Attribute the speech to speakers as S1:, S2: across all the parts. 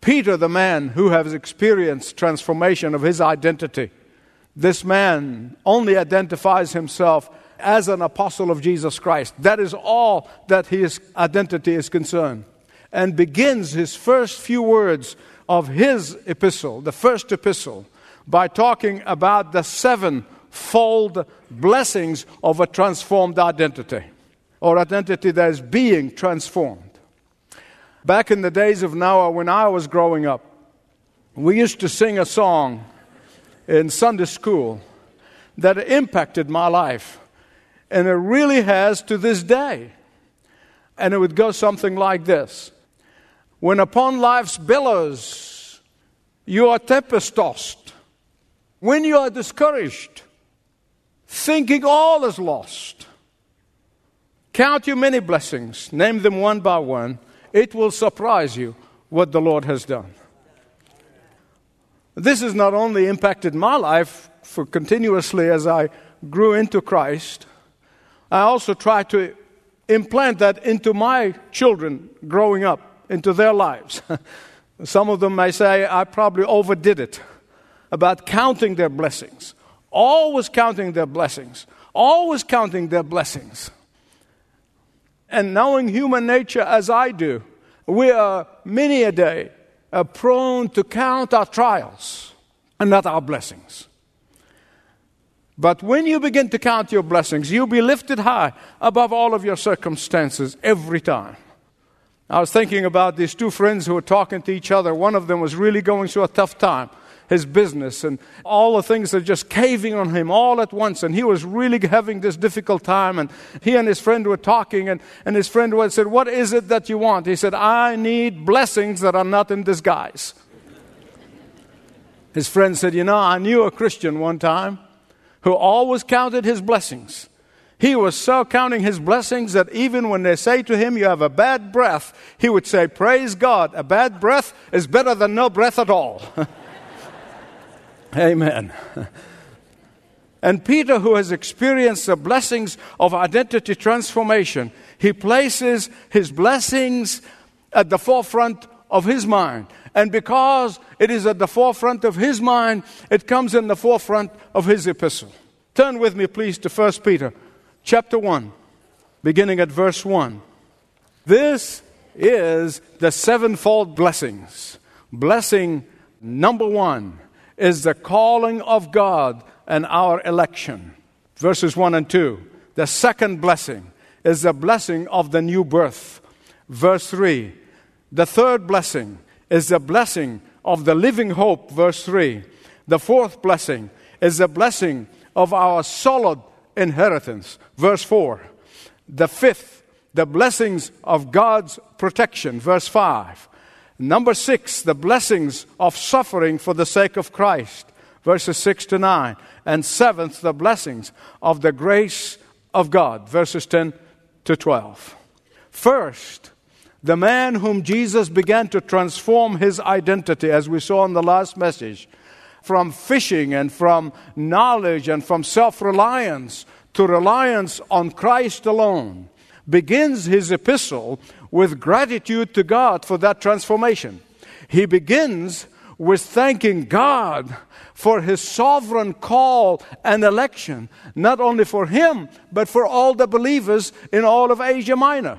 S1: Peter, the man who has experienced transformation of his identity, this man only identifies himself as an apostle of Jesus Christ. That is all that his identity is concerned. And begins his first few words of his epistle, the first epistle, by talking about the sevenfold blessings of a transformed identity, or identity that is being transformed. Back in the days of Noah, when I was growing up, we used to sing a song in Sunday school that impacted my life. And it really has to this day. And it would go something like this. When upon life's billows you are tempest tossed, when you are discouraged, thinking all is lost, count your many blessings, name them one by one it will surprise you what the Lord has done. This has not only impacted my life for continuously as I grew into Christ, I also try to implant that into my children growing up, into their lives. Some of them may say, I probably overdid it about counting their blessings, always counting their blessings, always counting their blessings. And knowing human nature as I do, we are many a day uh, prone to count our trials and not our blessings. But when you begin to count your blessings, you'll be lifted high above all of your circumstances every time. I was thinking about these two friends who were talking to each other. One of them was really going through a tough time his business and all the things are just caving on him all at once. And he was really having this difficult time. And he and his friend were talking, and, and his friend said, What is it that you want? He said, I need blessings that are not in disguise. His friend said, You know, I knew a Christian one time who always counted his blessings. He was so counting his blessings that even when they say to him, You have a bad breath, he would say, Praise God, a bad breath is better than no breath at all. Amen. And Peter, who has experienced the blessings of identity transformation, he places his blessings at the forefront of his mind. And because it is at the forefront of his mind, it comes in the forefront of his epistle. Turn with me, please, to 1 Peter chapter 1, beginning at verse 1. This is the sevenfold blessings. Blessing number one is the calling of God and our election. Verses 1 and 2. The second blessing is the blessing of the new birth. Verse 3. The third blessing is the blessing of the living hope. Verse 3. The fourth blessing is the blessing of our solid inheritance. Verse 4. The fifth, the blessings of God's protection. Verse 5. Number six, the blessings of suffering for the sake of Christ, verses six to nine. And seventh, the blessings of the grace of God, verses 10 to 12. First, the man whom Jesus began to transform his identity, as we saw in the last message, from fishing and from knowledge and from self reliance to reliance on Christ alone, begins his epistle with gratitude to God for that transformation. He begins with thanking God for his sovereign call and election, not only for him, but for all the believers in all of Asia Minor.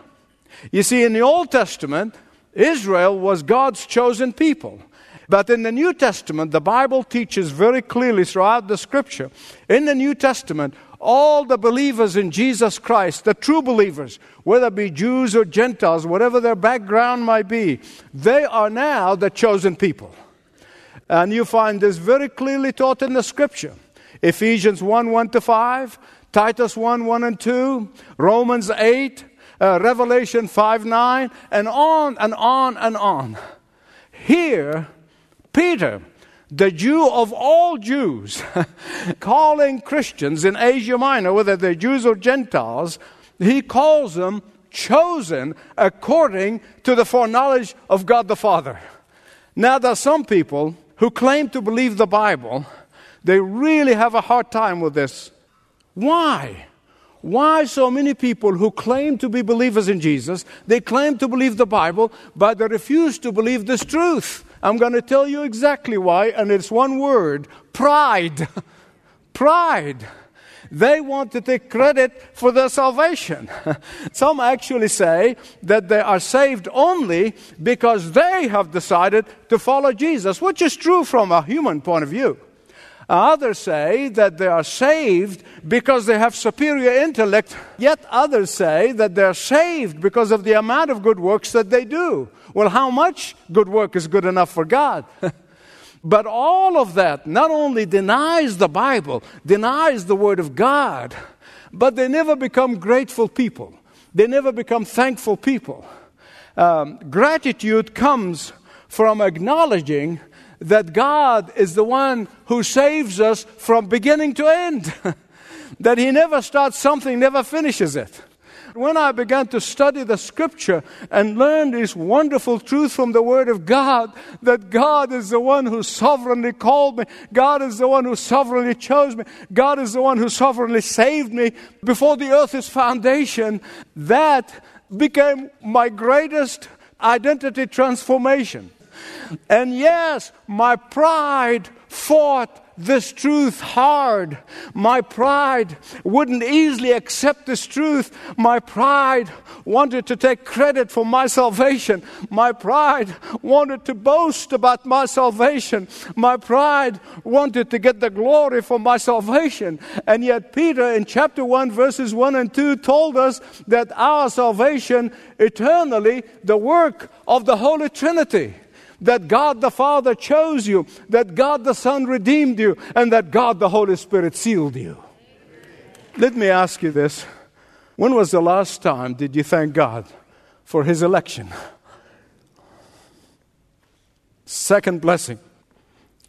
S1: You see, in the Old Testament, Israel was God's chosen people. But in the New Testament, the Bible teaches very clearly throughout the scripture, in the New Testament, all the believers in Jesus Christ, the true believers, whether it be Jews or Gentiles, whatever their background might be, they are now the chosen people. And you find this very clearly taught in the scripture. Ephesians 1 1 to 5, Titus 1 1 and 2, Romans 8, uh, Revelation 5 9, and on and on and on. Here, Peter the Jew of all Jews, calling Christians in Asia Minor, whether they're Jews or Gentiles, he calls them chosen according to the foreknowledge of God the Father. Now, there are some people who claim to believe the Bible, they really have a hard time with this. Why? Why so many people who claim to be believers in Jesus, they claim to believe the Bible, but they refuse to believe this truth? I'm going to tell you exactly why, and it's one word pride. pride. They want to take credit for their salvation. Some actually say that they are saved only because they have decided to follow Jesus, which is true from a human point of view. Others say that they are saved because they have superior intellect, yet others say that they're saved because of the amount of good works that they do. Well, how much good work is good enough for God? but all of that not only denies the Bible, denies the Word of God, but they never become grateful people. They never become thankful people. Um, gratitude comes from acknowledging that God is the one who saves us from beginning to end. that He never starts something, never finishes it. When I began to study the scripture and learn this wonderful truth from the Word of God, that God is the one who sovereignly called me, God is the one who sovereignly chose me, God is the one who sovereignly saved me before the earth's foundation, that became my greatest identity transformation. And yes, my pride fought this truth hard. My pride wouldn't easily accept this truth. My pride wanted to take credit for my salvation. My pride wanted to boast about my salvation. My pride wanted to get the glory for my salvation. And yet, Peter in chapter 1, verses 1 and 2 told us that our salvation eternally, the work of the Holy Trinity that God the Father chose you, that God the Son redeemed you, and that God the Holy Spirit sealed you. Let me ask you this. When was the last time did you thank God for his election? Second blessing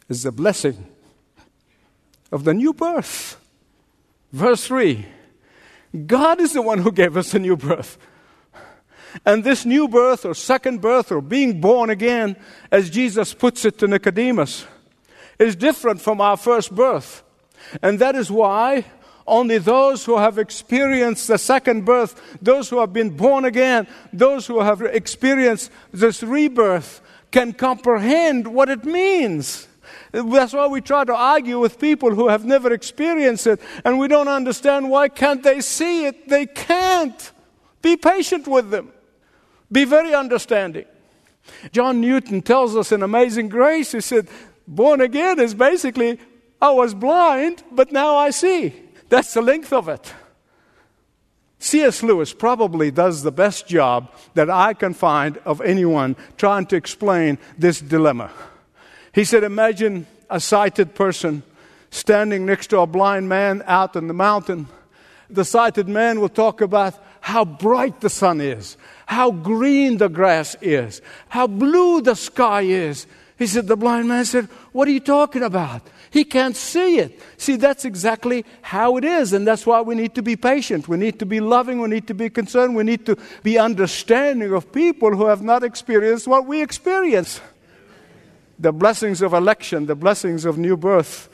S1: is the blessing of the new birth. Verse 3 God is the one who gave us a new birth. And this new birth or second birth or being born again, as Jesus puts it to Nicodemus, is different from our first birth. And that is why only those who have experienced the second birth, those who have been born again, those who have experienced this rebirth, can comprehend what it means. That's why we try to argue with people who have never experienced it, and we don't understand why can't they see it? They can't. Be patient with them. Be very understanding. John Newton tells us in Amazing Grace, he said, born again is basically, I was blind, but now I see. That's the length of it. C.S. Lewis probably does the best job that I can find of anyone trying to explain this dilemma. He said, Imagine a sighted person standing next to a blind man out in the mountain. The sighted man will talk about how bright the sun is, how green the grass is, how blue the sky is. He said, The blind man said, What are you talking about? He can't see it. See, that's exactly how it is. And that's why we need to be patient. We need to be loving. We need to be concerned. We need to be understanding of people who have not experienced what we experience. The blessings of election, the blessings of new birth.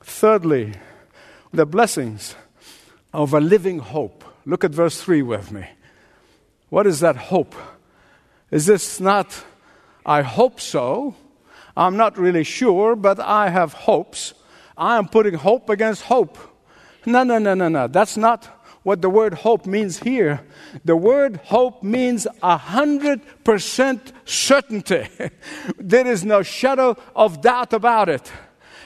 S1: Thirdly, the blessings of a living hope. Look at verse 3 with me. What is that hope? Is this not, I hope so? I'm not really sure, but I have hopes. I am putting hope against hope. No, no, no, no, no. That's not what the word hope means here. The word hope means a hundred percent certainty. there is no shadow of doubt about it.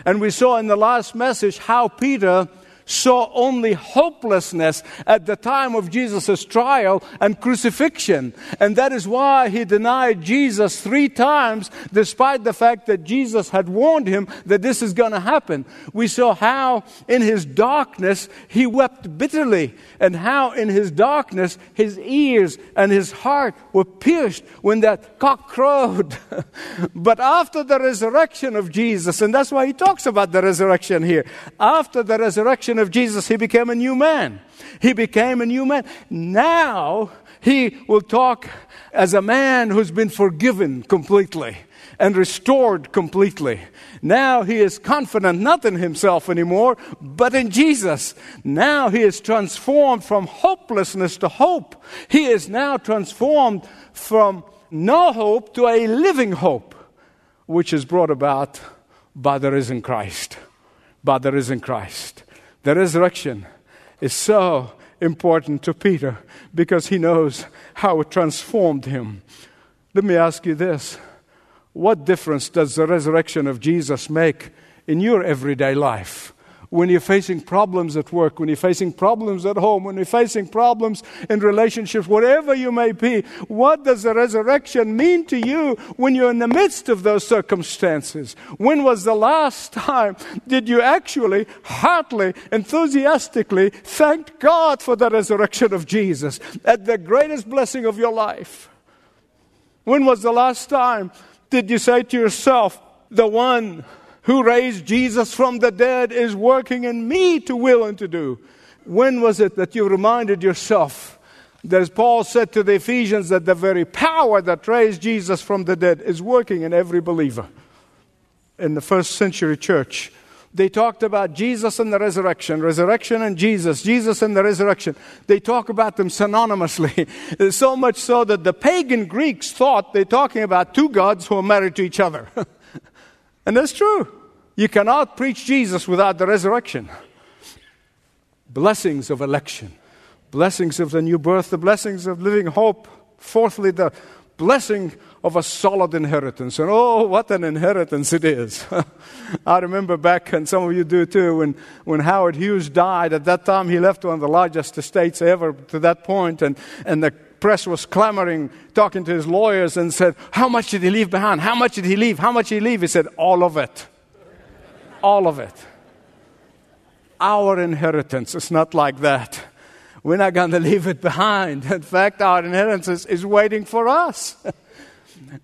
S1: And we saw in the last message how Peter saw only hopelessness at the time of Jesus' trial and crucifixion. And that is why he denied Jesus three times, despite the fact that Jesus had warned him that this is going to happen. We saw how in his darkness he wept bitterly, and how in his darkness his ears and his heart were pierced when that cock crowed. but after the resurrection of Jesus, and that's why he talks about the resurrection here, after the resurrection resurrection of Jesus, he became a new man. He became a new man. Now he will talk as a man who's been forgiven completely and restored completely. Now he is confident not in himself anymore, but in Jesus. Now he is transformed from hopelessness to hope. He is now transformed from no hope to a living hope. which is brought about by the risen Christ. By the risen Christ. The resurrection is so important to Peter because he knows how it transformed him. Let me ask you this what difference does the resurrection of Jesus make in your everyday life? When you're facing problems at work, when you're facing problems at home, when you're facing problems in relationships, whatever you may be, what does the resurrection mean to you when you're in the midst of those circumstances? When was the last time did you actually heartily, enthusiastically thank God for the resurrection of Jesus at the greatest blessing of your life? When was the last time did you say to yourself, the one who raised Jesus from the dead is working in me to will and to do. When was it that you reminded yourself that, as Paul said to the Ephesians, that the very power that raised Jesus from the dead is working in every believer? In the first century church, they talked about Jesus and the resurrection, resurrection and Jesus, Jesus and the resurrection. They talk about them synonymously. so much so that the pagan Greeks thought they're talking about two gods who are married to each other. And that's true. You cannot preach Jesus without the resurrection. Blessings of election, blessings of the new birth, the blessings of living hope. Fourthly, the blessing of a solid inheritance. And oh, what an inheritance it is. I remember back, and some of you do too, when, when Howard Hughes died. At that time, he left one of the largest estates ever to that point, and, and the press was clamoring, talking to his lawyers, and said, How much did he leave behind? How much did he leave? How much did he leave? He said, All of it. All of it. Our inheritance is not like that. We're not going to leave it behind. In fact, our inheritance is waiting for us.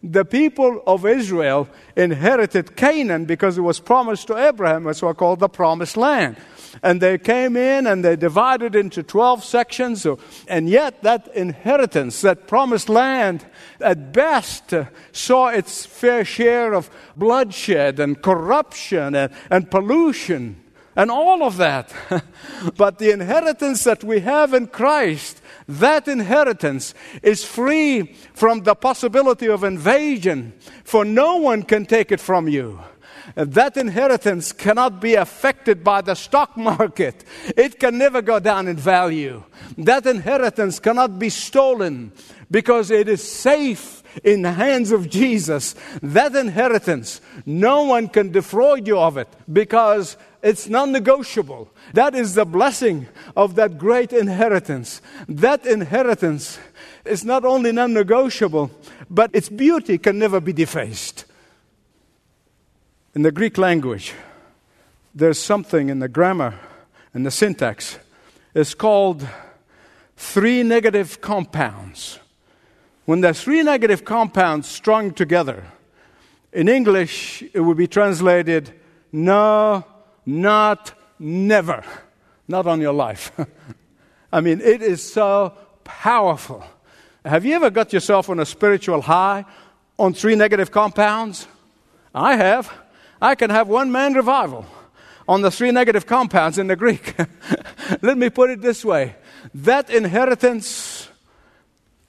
S1: the people of Israel inherited Canaan because it was promised to Abraham. It's what called the promised land and they came in and they divided into 12 sections. And yet, that inheritance, that promised land, at best uh, saw its fair share of bloodshed and corruption and, and pollution and all of that. but the inheritance that we have in Christ, that inheritance is free from the possibility of invasion, for no one can take it from you that inheritance cannot be affected by the stock market. It can never go down in value. That inheritance cannot be stolen because it is safe in the hands of Jesus. That inheritance, no one can defraud you of it because it's non negotiable. That is the blessing of that great inheritance. That inheritance is not only non negotiable, but its beauty can never be defaced. In the Greek language, there's something in the grammar and the syntax. It's called three negative compounds. When there's three negative compounds strung together, in English it would be translated no, not, never. Not on your life. I mean, it is so powerful. Have you ever got yourself on a spiritual high on three negative compounds? I have. I can have one man revival on the three negative compounds in the Greek. Let me put it this way that inheritance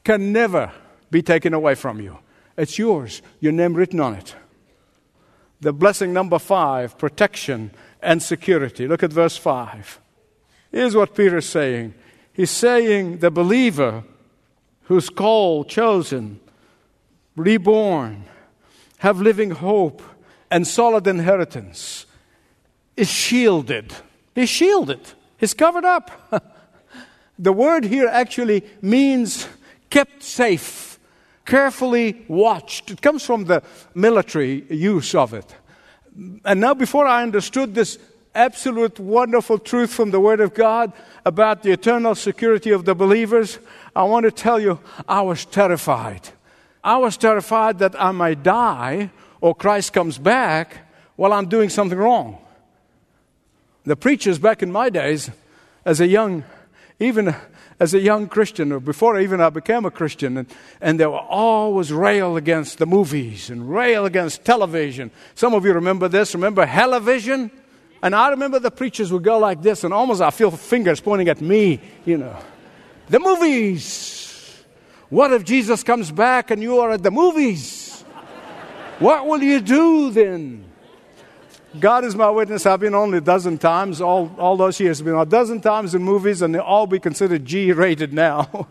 S1: can never be taken away from you. It's yours, your name written on it. The blessing number five protection and security. Look at verse 5. Here's what Peter is saying He's saying the believer who's called, chosen, reborn, have living hope and solid inheritance is shielded. He's shielded, he's covered up. the word here actually means kept safe, carefully watched. It comes from the military use of it. And now, before I understood this absolute wonderful truth from the Word of God about the eternal security of the believers, I want to tell you I was terrified. I was terrified that I might die or Christ comes back while I'm doing something wrong. The preachers back in my days, as a young, even as a young Christian, or before even I became a Christian, and, and they were always rail against the movies and rail against television. Some of you remember this. Remember Television? And I remember the preachers would go like this, and almost I feel fingers pointing at me, you know. The movies. What if Jesus comes back and you are at the movies? What will you do then? God is my witness. I've been only a dozen times, all, all those years, I've been a dozen times in movies, and they all be considered G rated now.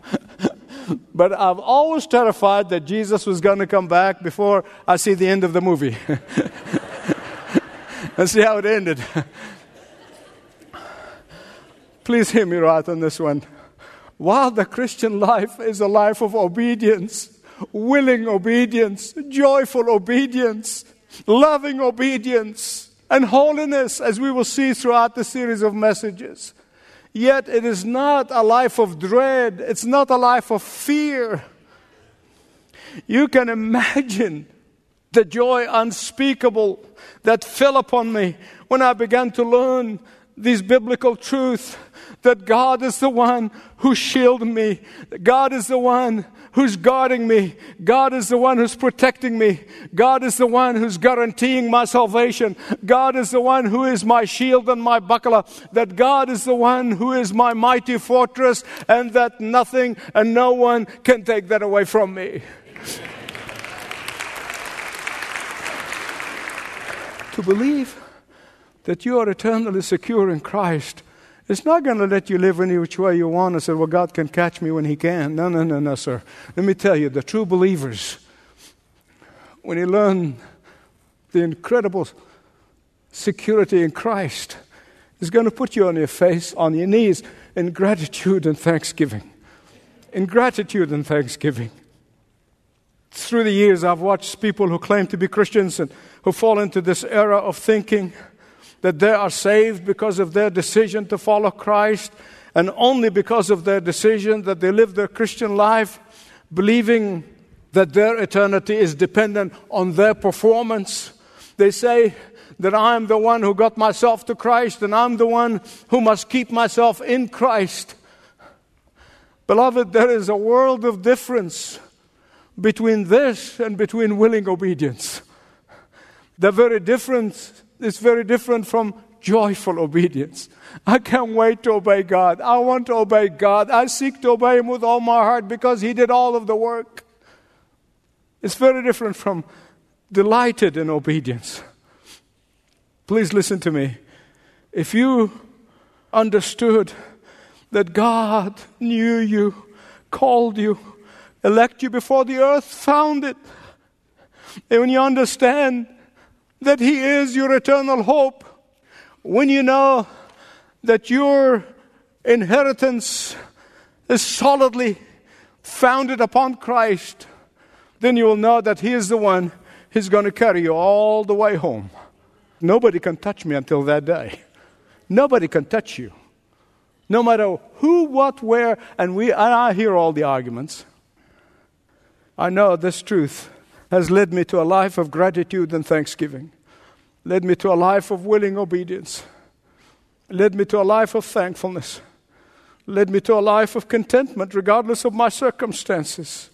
S1: but I'm always terrified that Jesus was going to come back before I see the end of the movie. Let's see how it ended. Please hear me right on this one. While the Christian life is a life of obedience, willing obedience, joyful obedience, loving obedience, and holiness, as we will see throughout the series of messages. Yet it is not a life of dread, it's not a life of fear. You can imagine the joy unspeakable that fell upon me when I began to learn these biblical truths that God is the one who shielded me. God is the one who's guarding me. God is the one who's protecting me. God is the one who's guaranteeing my salvation. God is the one who is my shield and my buckler. That God is the one who is my mighty fortress and that nothing and no one can take that away from me. to believe that you are eternally secure in Christ it's not going to let you live any which way you want and say, well, God can catch me when He can. No, no, no, no, sir. Let me tell you, the true believers, when you learn the incredible security in Christ, is going to put you on your face, on your knees, in gratitude and thanksgiving. In gratitude and thanksgiving. Through the years, I've watched people who claim to be Christians and who fall into this era of thinking that they are saved because of their decision to follow Christ, and only because of their decision that they live their Christian life, believing that their eternity is dependent on their performance. They say that I'm the one who got myself to Christ, and I'm the one who must keep myself in Christ. Beloved, there is a world of difference between this and between willing obedience. The very difference is very different from joyful obedience. I can't wait to obey God. I want to obey God. I seek to obey Him with all my heart because He did all of the work. It's very different from delighted in obedience. Please listen to me. If you understood that God knew you, called you, elected you before the earth found it, and when you understand that He is your eternal hope, when you know that your inheritance is solidly founded upon Christ, then you will know that He is the one who's going to carry you all the way home. Nobody can touch me until that day. Nobody can touch you. No matter who, what, where, and we and I hear all the arguments. I know this truth has led me to a life of gratitude and thanksgiving, led me to a life of willing obedience, led me to a life of thankfulness, led me to a life of contentment regardless of my circumstances.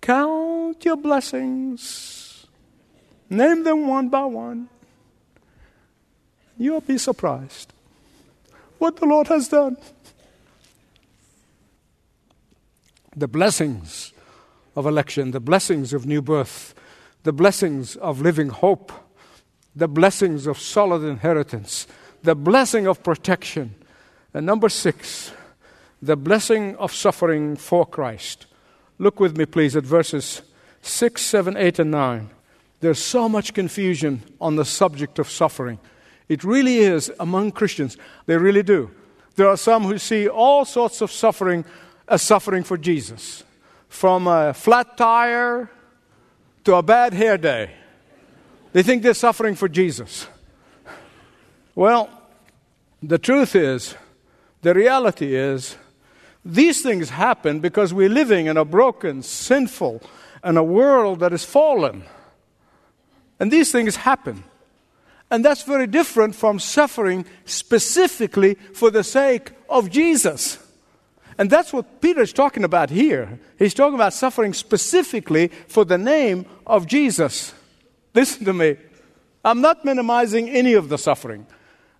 S1: Count your blessings, name them one by one. You'll be surprised what the Lord has done. The blessings of election, the blessings of new birth, the blessings of living hope, the blessings of solid inheritance, the blessing of protection. And number six, the blessing of suffering for Christ. Look with me, please, at verses 6, 7, 8, and 9. There's so much confusion on the subject of suffering. It really is among Christians. They really do. There are some who see all sorts of suffering as suffering for Jesus from a flat tire to a bad hair day. They think they're suffering for Jesus. Well, the truth is, the reality is, these things happen because we're living in a broken, sinful, and a world that is fallen. And these things happen. And that's very different from suffering specifically for the sake of Jesus. And that's what Peter is talking about here. He's talking about suffering specifically for the name of Jesus. Listen to me. I'm not minimizing any of the suffering,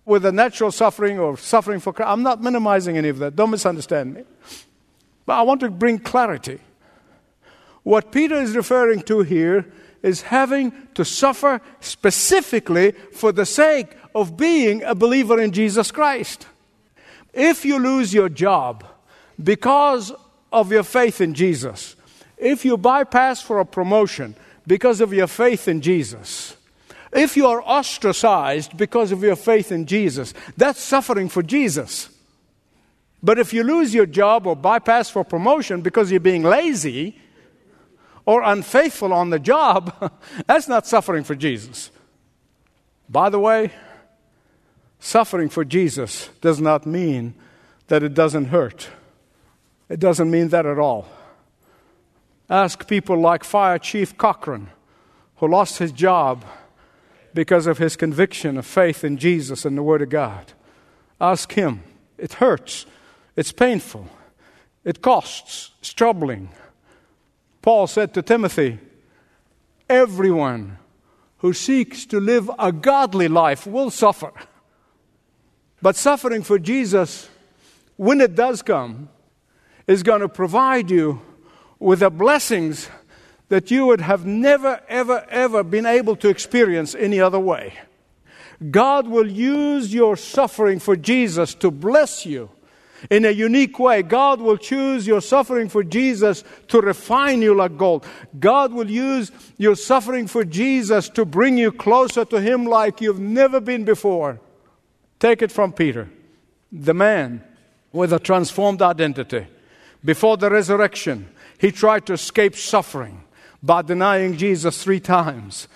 S1: whether natural suffering or suffering for Christ. I'm not minimizing any of that. Don't misunderstand me. But I want to bring clarity. What Peter is referring to here is having to suffer specifically for the sake of being a believer in Jesus Christ. If you lose your job because of your faith in Jesus, if you bypass for a promotion because of your faith in Jesus, if you are ostracized because of your faith in Jesus, that's suffering for Jesus. But if you lose your job or bypass for promotion because you're being lazy or unfaithful on the job, that's not suffering for Jesus. By the way, suffering for Jesus does not mean that it doesn't hurt. It doesn't mean that at all. Ask people like Fire Chief Cochran, who lost his job because of his conviction of faith in Jesus and the Word of God. Ask him. It hurts, it's painful, it costs, it's troubling. Paul said to Timothy, Everyone who seeks to live a godly life will suffer. But suffering for Jesus, when it does come, is going to provide you with the blessings that you would have never, ever, ever been able to experience any other way. God will use your suffering for Jesus to bless you in a unique way. God will choose your suffering for Jesus to refine you like gold. God will use your suffering for Jesus to bring you closer to Him like you've never been before. Take it from Peter, the man with a transformed identity. Before the resurrection, he tried to escape suffering by denying Jesus three times.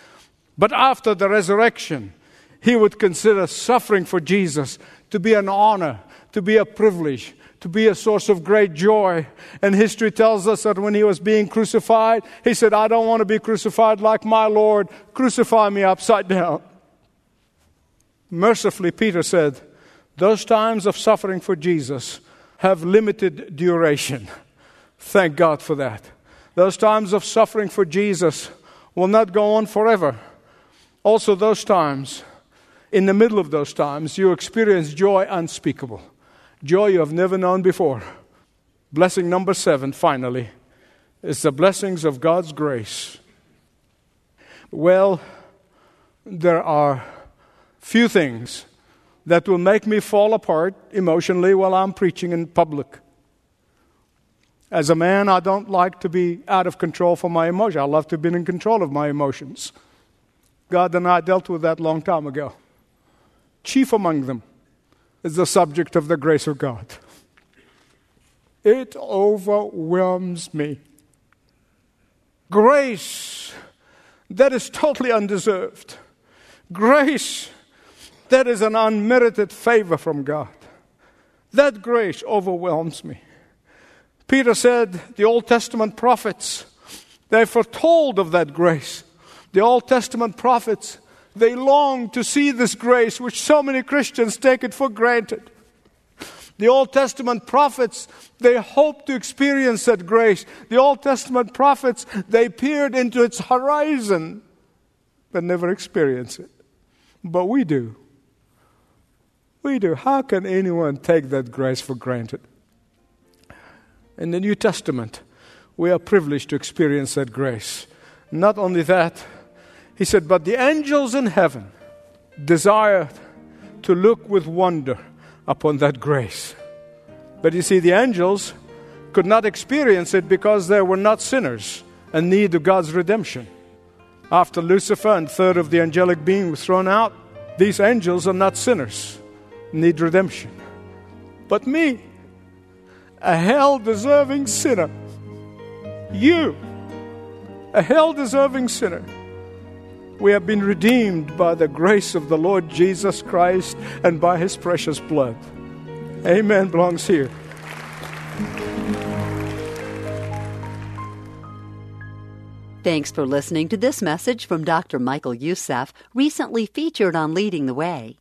S1: But after the resurrection, he would consider suffering for Jesus to be an honor, to be a privilege, to be a source of great joy. And history tells us that when he was being crucified, he said, I don't want to be crucified like my Lord. Crucify me upside down. Mercifully, Peter said, Those times of suffering for Jesus have limited duration. Thank God for that. Those times of suffering for Jesus will not go on forever. Also, those times, in the middle of those times, you experience joy unspeakable, joy you have never known before. Blessing number seven, finally, is the blessings of God's grace. Well, there are few things that will make me fall apart emotionally while I'm preaching in public. As a man, I don't like to be out of control for my emotions. I love to be in control of my emotions. God and I dealt with that long time ago. Chief among them is the subject of the grace of God. It overwhelms me. Grace that is totally undeserved. Grace that is an unmerited favor from God. That grace overwhelms me. Peter said the Old Testament prophets, they foretold of that grace. The Old Testament prophets, they longed to see this grace, which so many Christians take it for granted. The Old Testament prophets, they hoped to experience that grace. The Old Testament prophets, they peered into its horizon, but never experienced it. But we do. We do. How can anyone take that grace for granted? In the New Testament, we are privileged to experience that grace. Not only that, he said, but the angels in heaven desire to look with wonder upon that grace. But you see, the angels could not experience it because they were not sinners and need of God's redemption. After Lucifer and third of the angelic being was thrown out, these angels are not sinners, need redemption. But me, a hell deserving sinner. You, a hell deserving sinner. We have been redeemed by the grace of the Lord Jesus Christ and by his precious blood. Amen belongs here.
S2: Thanks for listening to this message from Dr. Michael Youssef, recently featured on Leading the Way.